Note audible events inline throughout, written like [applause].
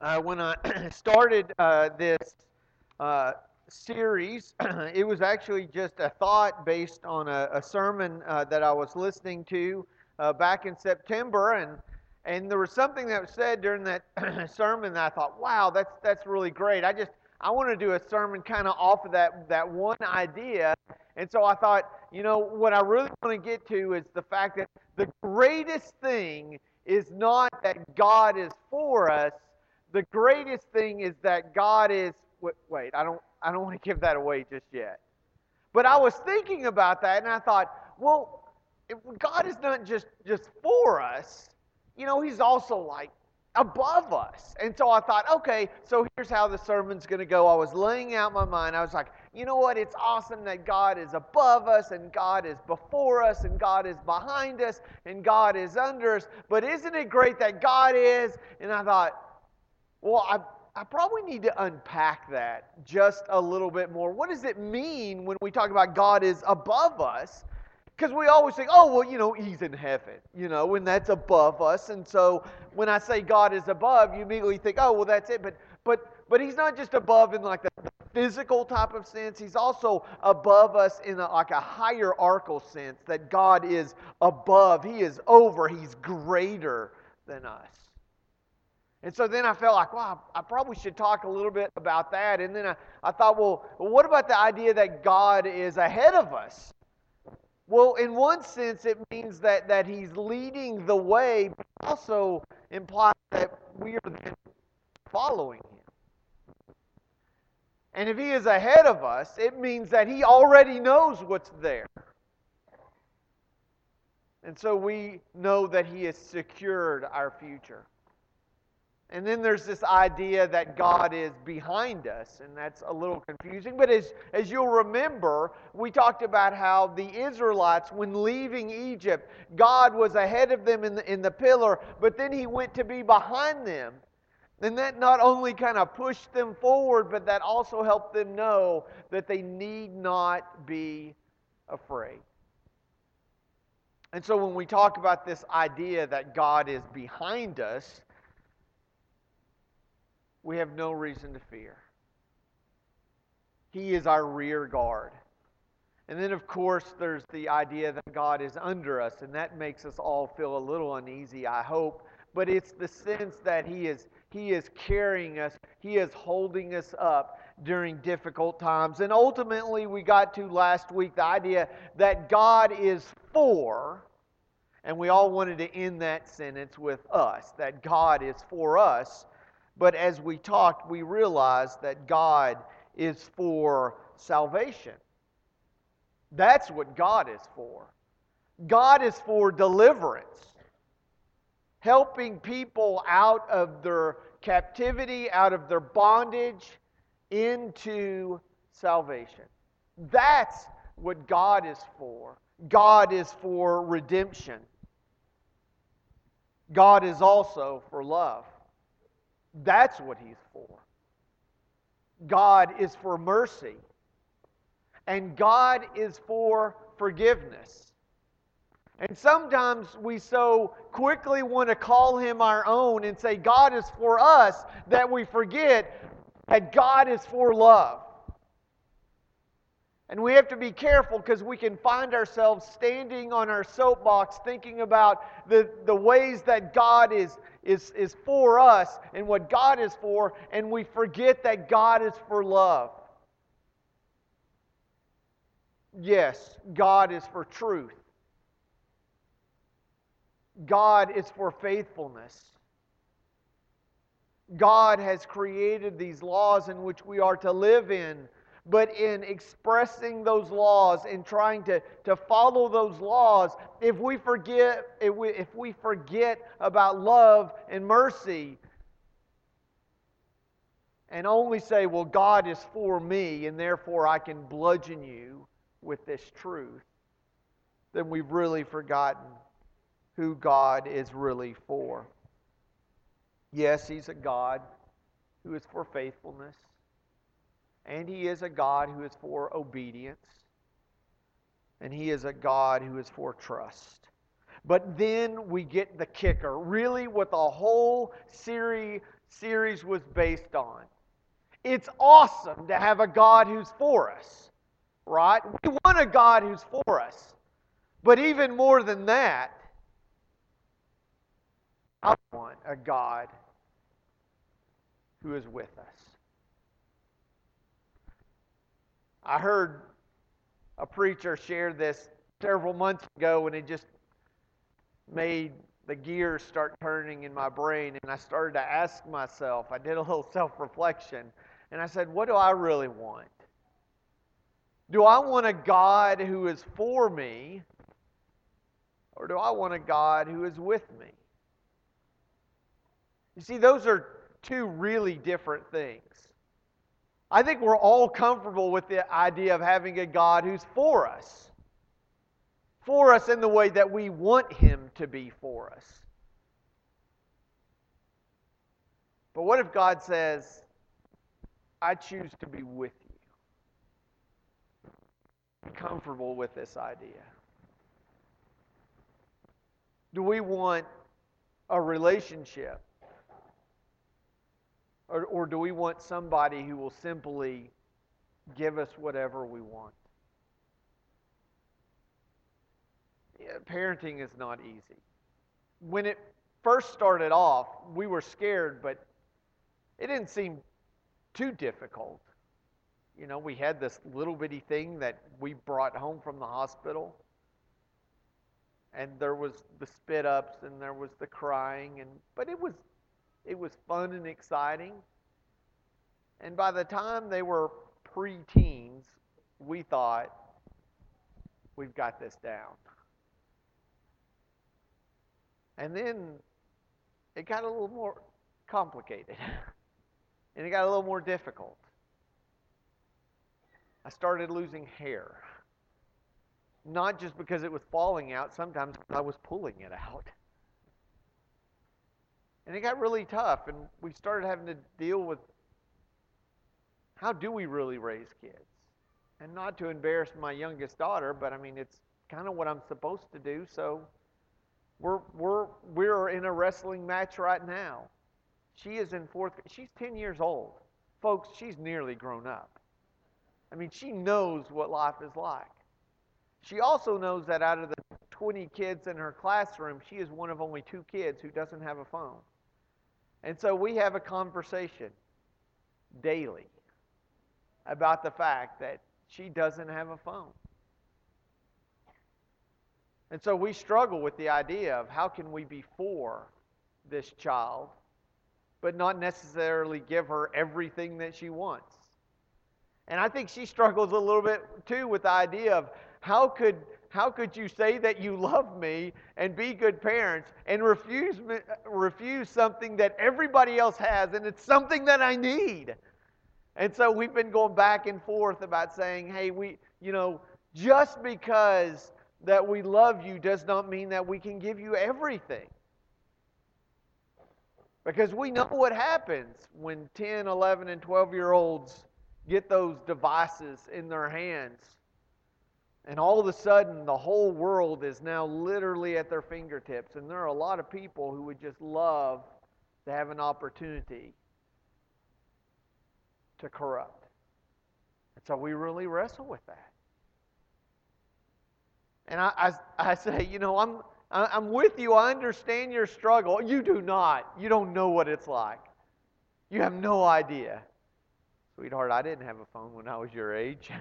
uh, when I [clears throat] started uh, this uh, series, [clears throat] it was actually just a thought based on a, a sermon uh, that I was listening to uh, back in September, and and there was something that was said during that [clears throat] sermon that I thought, wow, that's that's really great. I just I want to do a sermon kind of off of that that one idea, and so I thought, you know, what I really want to get to is the fact that the greatest thing is not that God is for us. The greatest thing is that God is. Wait, I don't. I don't [laughs] want to give that away just yet. But I was thinking about that, and I thought, well, God is not just just for us. You know, He's also like above us. And so I thought, okay, so here's how the sermon's going to go. I was laying out my mind. I was like, you know what? It's awesome that God is above us and God is before us and God is behind us and God is under us. But isn't it great that God is? And I thought, well, I, I probably need to unpack that just a little bit more. What does it mean when we talk about God is above us? Because we always think, oh, well, you know, he's in heaven, you know, when that's above us. And so when I say God is above, you immediately think, oh, well, that's it. But, but, but he's not just above in like the physical type of sense. He's also above us in a, like a hierarchical sense that God is above. He is over. He's greater than us. And so then I felt like, well, I probably should talk a little bit about that. And then I, I thought, well, what about the idea that God is ahead of us? Well, in one sense, it means that, that he's leading the way, but also implies that we are following him. And if he is ahead of us, it means that he already knows what's there. And so we know that he has secured our future. And then there's this idea that God is behind us, and that's a little confusing. But as, as you'll remember, we talked about how the Israelites, when leaving Egypt, God was ahead of them in the, in the pillar, but then he went to be behind them. And that not only kind of pushed them forward, but that also helped them know that they need not be afraid. And so when we talk about this idea that God is behind us, we have no reason to fear. He is our rear guard. And then, of course, there's the idea that God is under us, and that makes us all feel a little uneasy, I hope. But it's the sense that He is, he is carrying us, He is holding us up during difficult times. And ultimately, we got to last week the idea that God is for, and we all wanted to end that sentence with us, that God is for us. But as we talked, we realized that God is for salvation. That's what God is for. God is for deliverance, helping people out of their captivity, out of their bondage, into salvation. That's what God is for. God is for redemption. God is also for love. That's what He's for. God is for mercy. And God is for forgiveness. And sometimes we so quickly want to call Him our own and say God is for us that we forget that God is for love. And we have to be careful because we can find ourselves standing on our soapbox thinking about the, the ways that God is, is, is for us and what God is for, and we forget that God is for love. Yes, God is for truth. God is for faithfulness. God has created these laws in which we are to live in but in expressing those laws and trying to, to follow those laws, if we forget if we, if we forget about love and mercy and only say, well, God is for me and therefore I can bludgeon you with this truth, then we've really forgotten who God is really for. Yes, He's a God who is for faithfulness. And He is a God who is for obedience. And He is a God who is for trust. But then we get the kicker. Really, what the whole series, series was based on. It's awesome to have a God who's for us, right? We want a God who's for us. But even more than that, I want a God who is with us. I heard a preacher share this several months ago, and it just made the gears start turning in my brain. And I started to ask myself, I did a little [laughs] self reflection, and I said, What do I really want? Do I want a God who is for me, or do I want a God who is with me? You see, those are two really different things. I think we're all comfortable with the idea of having a God who's for us for us in the way that we want Him to be for us. But what if God says, I choose to be with you? Be comfortable with this idea. Do we want a relationship? Or, or do we want somebody who will simply give us whatever we want? parenting is not easy. When it first started off, we were scared, but it didn't seem too difficult. You know, we had this little bitty thing that we brought home from the hospital. And there was the spit ups and there was the crying and but it was it was fun and exciting. And by the time they were pre-teens, we thought we've got this down. And then it got a little more complicated. [laughs] and it got a little more difficult. I started losing hair. Not just because it was falling out, sometimes I was pulling it out. And it got really tough, and we started having to deal with how do we really raise kids? And not to embarrass my youngest daughter, but I mean, it's kind of what I'm supposed to do, so we're, we're, we're in a wrestling match right now. She is in fourth, she's 10 years old. Folks, she's nearly grown up. I mean, she knows what life is like. She also knows that out of the 20 kids in her classroom, she is one of only two kids who doesn't have a phone. And so we have a conversation daily about the fact that she doesn't have a phone. And so we struggle with the idea of how can we be for this child, but not necessarily give her everything that she wants. And I think she struggles a little bit too with the idea of how could how could you say that you love me and be good parents and refuse refuse something that everybody else has and it's something that I need? And so we've been going back and forth about saying, "Hey, we, you know, just because that we love you does not mean that we can give you everything. Because we know what happens when 10, 11, and 12 year olds get those devices in their hands. And all of a sudden, the whole world is now literally at their fingertips. And there are a lot of people who would just love to have an opportunity to corrupt. And so we really wrestle with that. And I, I, I say, you know, I'm, I'm with you. I understand your struggle. You do not. You don't know what it's like. You have no idea. Sweetheart, I didn't have a phone when I was your age. [laughs]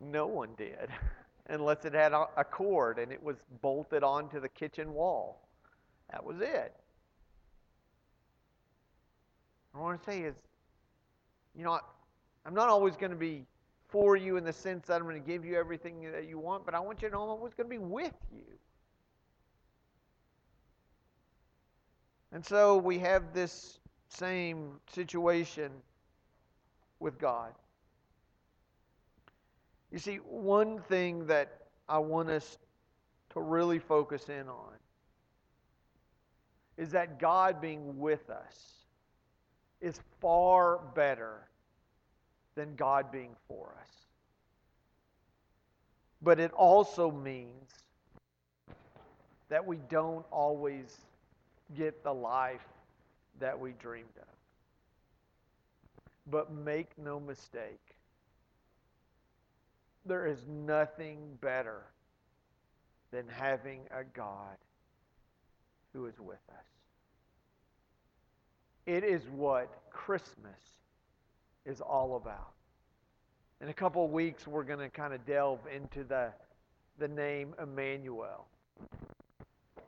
no one did, [laughs] unless it had a cord and it was bolted onto the kitchen wall. That was it. What I want to say is, you know, I'm not always going to be for you in the sense that I'm going to give you everything that you want, but I want you to know I'm always going to be with you. And so we have this same situation with God. You see, one thing that I want us to really focus in on is that God being with us is far better than God being for us. But it also means that we don't always get the life that we dreamed of. But make no mistake, there is nothing better than having a God who is with us. It is what Christmas is all about. In a couple of weeks, we're going to kind of delve into the, the name Emmanuel.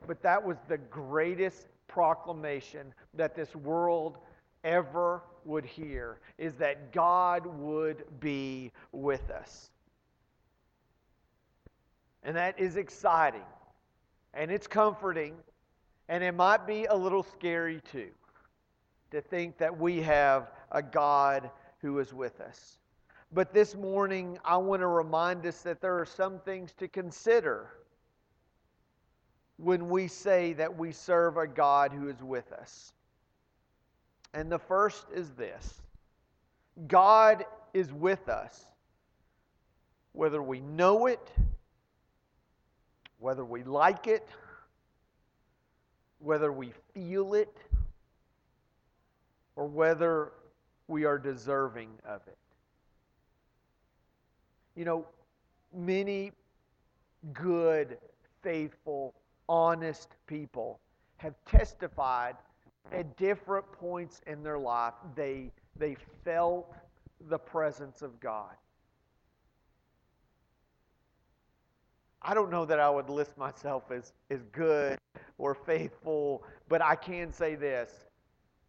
But that was the greatest proclamation that this world ever would hear is that God would be with us. And that is exciting. And it's comforting. And it might be a little scary too to think that we have a God who is with us. But this morning, I want to remind us that there are some things to consider when we say that we serve a God who is with us. And the first is this God is with us, whether we know it, whether we like it, whether we feel it, or whether we are deserving of it. You know, many good, faithful, honest people have testified at different points in their life they, they felt the presence of God. I don't know that I would list myself as, as good or faithful, but I can say this.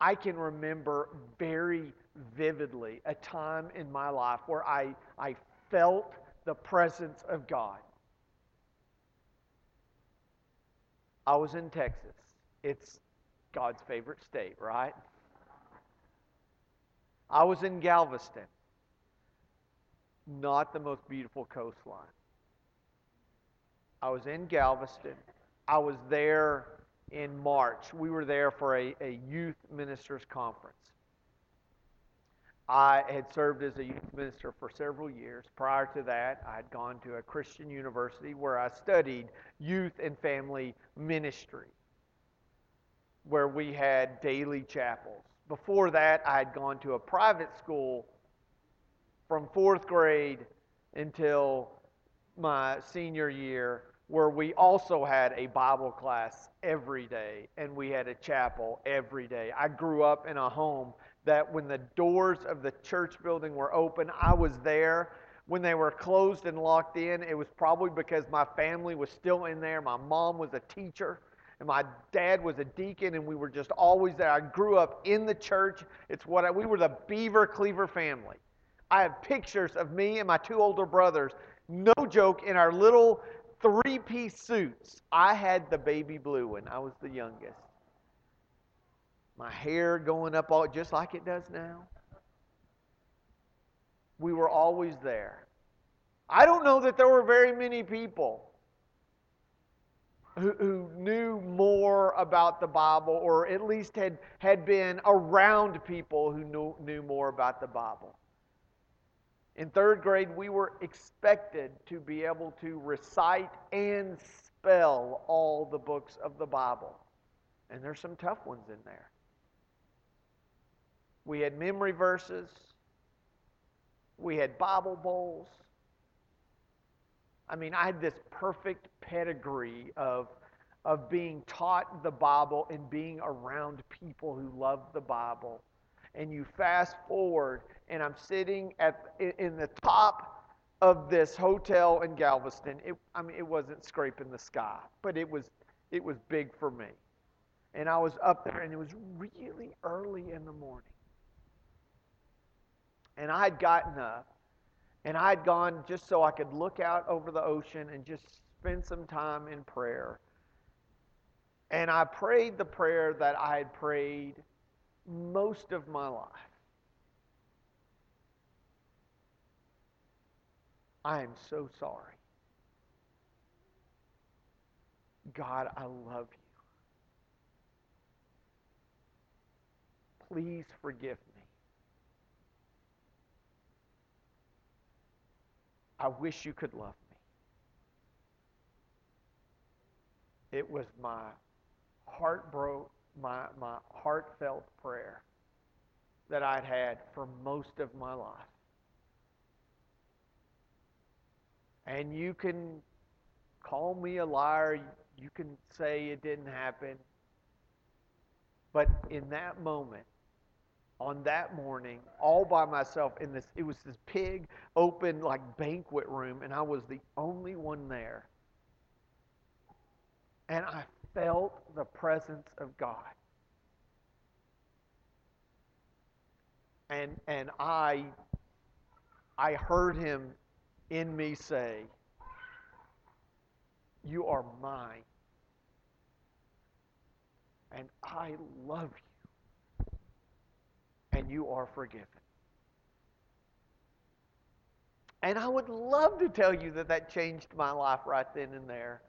I can remember very vividly a time in my life where I, I felt the presence of God. I was in Texas. It's God's favorite state, right? I was in Galveston. Not the most beautiful coastline. I was in Galveston. I was there in March. We were there for a, a youth ministers conference. I had served as a youth minister for several years. Prior to that, I had gone to a Christian university where I studied youth and family ministry, where we had daily chapels. Before that, I had gone to a private school from fourth grade until my senior year, where we also had a Bible class every day and we had a chapel every day. I grew up in a home that when the doors of the church building were open, I was there. When they were closed and locked in, it was probably because my family was still in there. My mom was a teacher, and my dad was a deacon, and we were just always there. I grew up in the church. It's what I, we were the Beaver Cleaver family. I have pictures of me and my two older brothers, no joke, in our little three piece suits. I had the baby blue one, I was the youngest my hair going up all just like it does now. We were always there. I don't know that there were very many people who, who knew more about the Bible or at least had, had been around people who knew, knew more about the Bible. In third grade, we were expected to be able to recite and spell all the books of the Bible. And there's some tough ones in there. We had memory verses. We had Bible bowls. I mean, I had this perfect pedigree of, of being taught the Bible and being around people who love the Bible. And you fast forward, and I'm sitting at in the top of this hotel in Galveston. It, I mean, it wasn't scraping the sky, but it was it was big for me. And I was up there, and it was really early in the morning. And I had gotten up and I had gone just so I could look out over the ocean and just spend some time in prayer. And I prayed the prayer that I had prayed most of my life. I am so sorry. God, I love you. Please forgive me. I wish you could love me. It was my heart broke. my, my heartfelt prayer that I'd had for most of my life. And you can call me a liar, you can say it didn't happen. But in that moment, on that morning, all by myself in this, it was this big, open, like banquet room, and I was the only one there. And I felt the presence of God. And, and I, I heard him in me say, You are mine. And I love you. And you are forgiven. And I would love to tell you that that changed my life right then and there.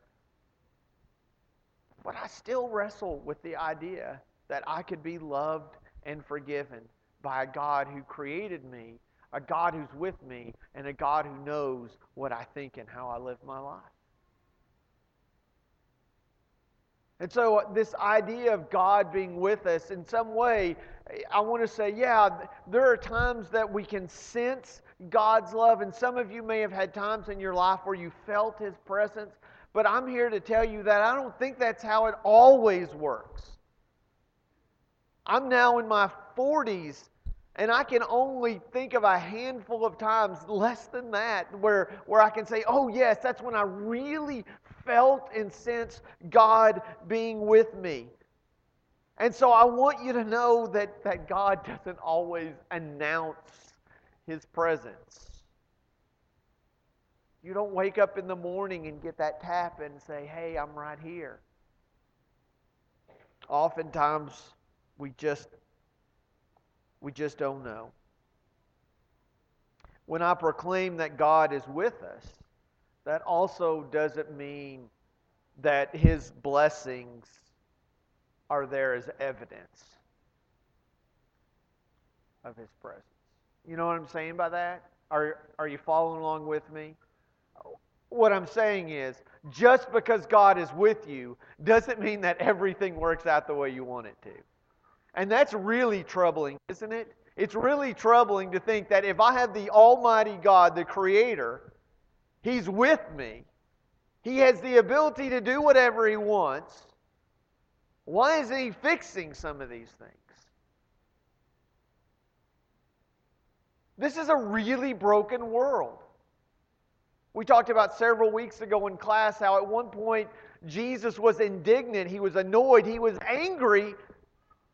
But I still wrestle with the idea that I could be loved and forgiven by a God who created me, a God who's with me, and a God who knows what I think and how I live my life. And so, uh, this idea of God being with us, in some way, I want to say, yeah, there are times that we can sense God's love, and some of you may have had times in your life where you felt His presence, but I'm here to tell you that I don't think that's how it always works. I'm now in my 40s, and I can only think of a handful of times, less than that, where, where I can say, oh, yes, that's when I really felt and sensed God being with me. And so I want you to know that, that God doesn't always announce his presence. You don't wake up in the morning and get that tap and say, hey, I'm right here. Oftentimes, we just we just don't know. When I proclaim that God is with us, that also doesn't mean that his blessings are there as evidence of his presence. You know what I'm saying by that? Are, are you following along with me? What I'm saying is, just because God is with you doesn't mean that everything works out the way you want it to. And that's really troubling, isn't it? It's really troubling to think that if I have the Almighty God, the Creator, He's with me, He has the ability to do whatever He wants. Why isn't He fixing some of these things? This is a really broken world. We talked about several weeks ago in class how at one point Jesus was indignant, he was annoyed, he was angry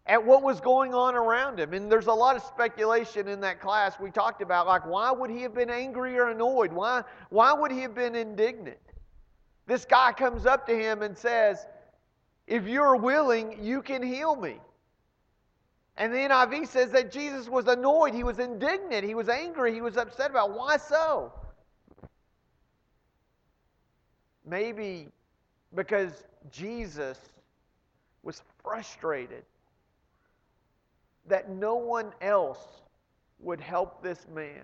at what was going on around him. And there's a lot of speculation in that class we talked about, like why would he have been angry or annoyed? Why, why would he have been indignant? This guy comes up to him and says, If you're willing, you can heal me. And the NIV says that Jesus was annoyed, he was indignant, he was angry, he was upset about why so? Maybe because Jesus was frustrated that no one else would help this man.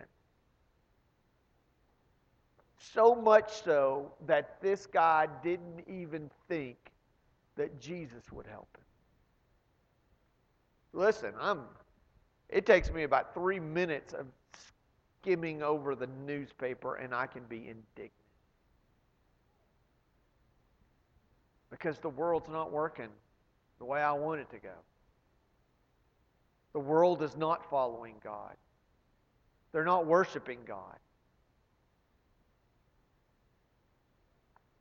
So much so that this guy didn't even think that Jesus would help him. Listen, I'm it takes me about 3 minutes of skimming over the newspaper and I can be indignant. Because the world's not working the way I want it to go. The world is not following God. They're not worshiping God.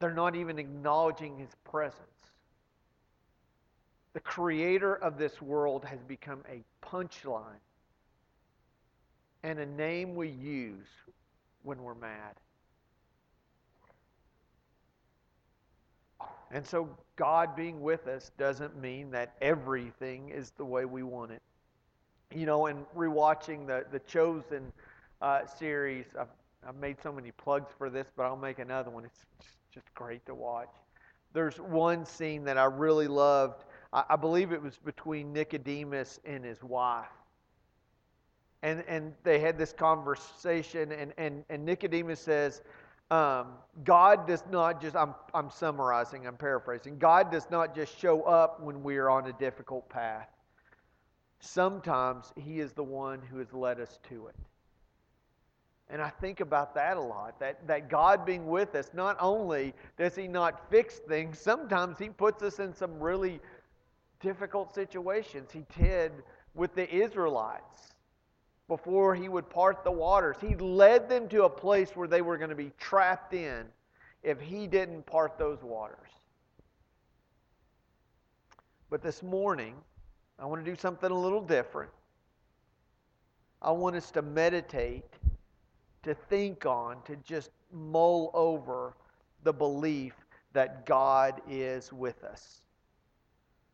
They're not even acknowledging His presence. The creator of this world has become a punchline and a name we use when we're mad. And so, God being with us doesn't mean that everything is the way we want it you know, and rewatching the the Chosen uh, series, I've, I've made so many plugs for this, but I'll make another one. It's just, just great to watch. There's one scene that I really loved. I, I believe it was between Nicodemus and his wife. And, and they had this conversation, and, and, and Nicodemus says, um, God does not just, I'm, I'm summarizing, I'm paraphrasing. God does not just show up when we are on a difficult path. Sometimes He is the one who has led us to it. And I think about that a lot. That, that God being with us, not only does He not fix things, sometimes He puts us in some really difficult situations. He did with the Israelites before He would part the waters. He led them to a place where they were going to be trapped in if He didn't part those waters. But this morning, I want to do something a little different. I want us to meditate to think on, to just mull over the belief that God is with us.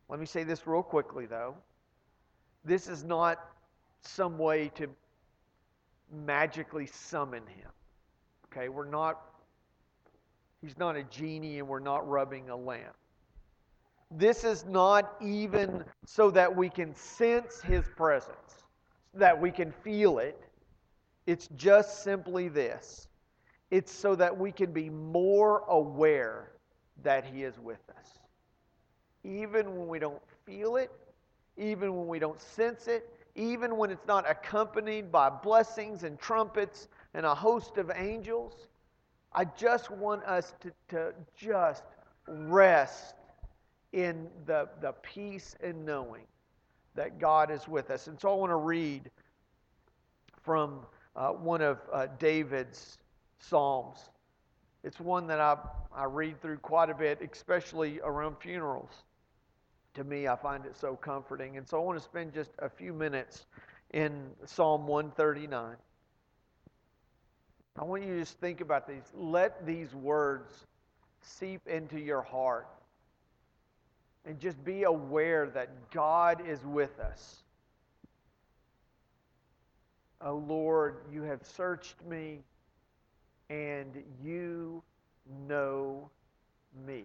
Let me say this real quickly, though. This is not some way to magically summon him. Okay, we're not, he's not a genie and we're not rubbing a lamp. This is not even so that we can sense his presence, that we can feel it. It's just simply this it's so that we can be more aware that He is with us. Even when we don't feel it, even when we don't sense it, even when it's not accompanied by blessings and trumpets and a host of angels, I just want us to, to just rest in the, the peace and knowing that God is with us. And so I want to read from uh, one of uh, David's Psalms. It's one that I, I read through quite a bit, especially around funerals. To me, I find it so comforting. And so I want to spend just a few minutes in Psalm 139. I want you to just think about these. Let these words seep into your heart. And just be aware that God is with us. Oh Lord, you have searched me and you know me.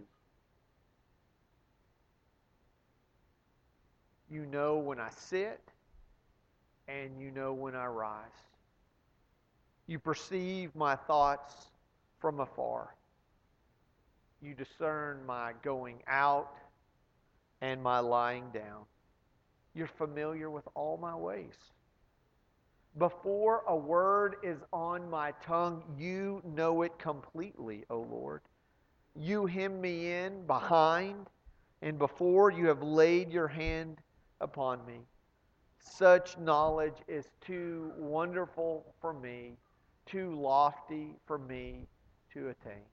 You know when I sit and you know when I rise. You perceive my thoughts from afar. You discern my going out and my lying down. You're familiar with all my ways. Before a word is on my tongue, you know it completely, O Lord. You hem me in behind, and before you have laid your hand upon me. Such knowledge is too wonderful for me, too lofty for me to attain.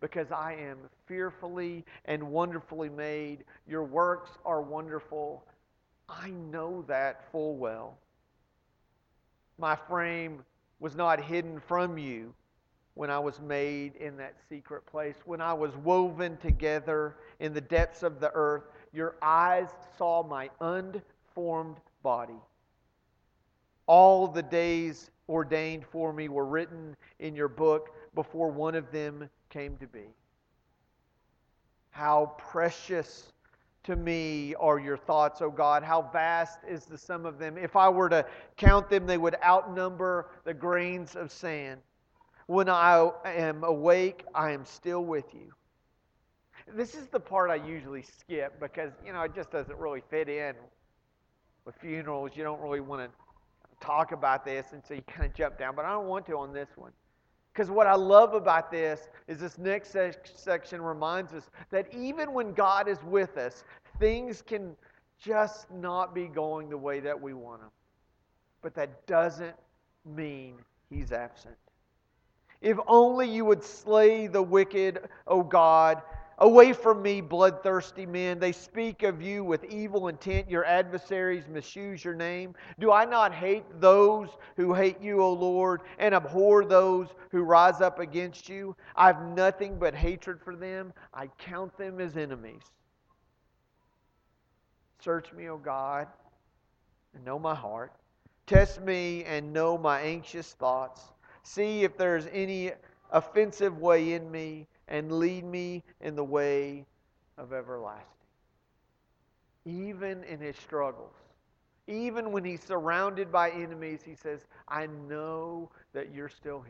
because I am fearfully and wonderfully made. Your works are wonderful. I know that full well. My frame was not hidden from you when I was made in that secret place, when I was woven together in the depths of the earth. Your eyes saw my unformed body. All the days ordained for me were written in your book before one of them came to be. How precious to me are your thoughts, O God. How vast is the sum of them. If I were to count them, they would outnumber the grains of sand. When I am awake, I am still with you. This is the part I usually skip because, you know, it just doesn't really fit in with funerals. You don't really want to talk about this, and so you kind of jump down. But I don't want to on this one. Because what I love about this is this next sec- section reminds us that even when God is with us, things can just not be going the way that we want them. But that doesn't mean He's absent. If only you would slay the wicked, O God. Away from me, bloodthirsty men. They speak of you with evil intent. Your adversaries misuse your name. Do I not hate those who hate you, O Lord, and abhor those who rise up against you? I have nothing but hatred for them. I count them as enemies. Search me, O God, and know my heart. Test me and know my anxious thoughts. See if there's any offensive way in me and lead me in the way of everlasting. Even in his struggles, even when he's surrounded by enemies, he says, I know that you're still here.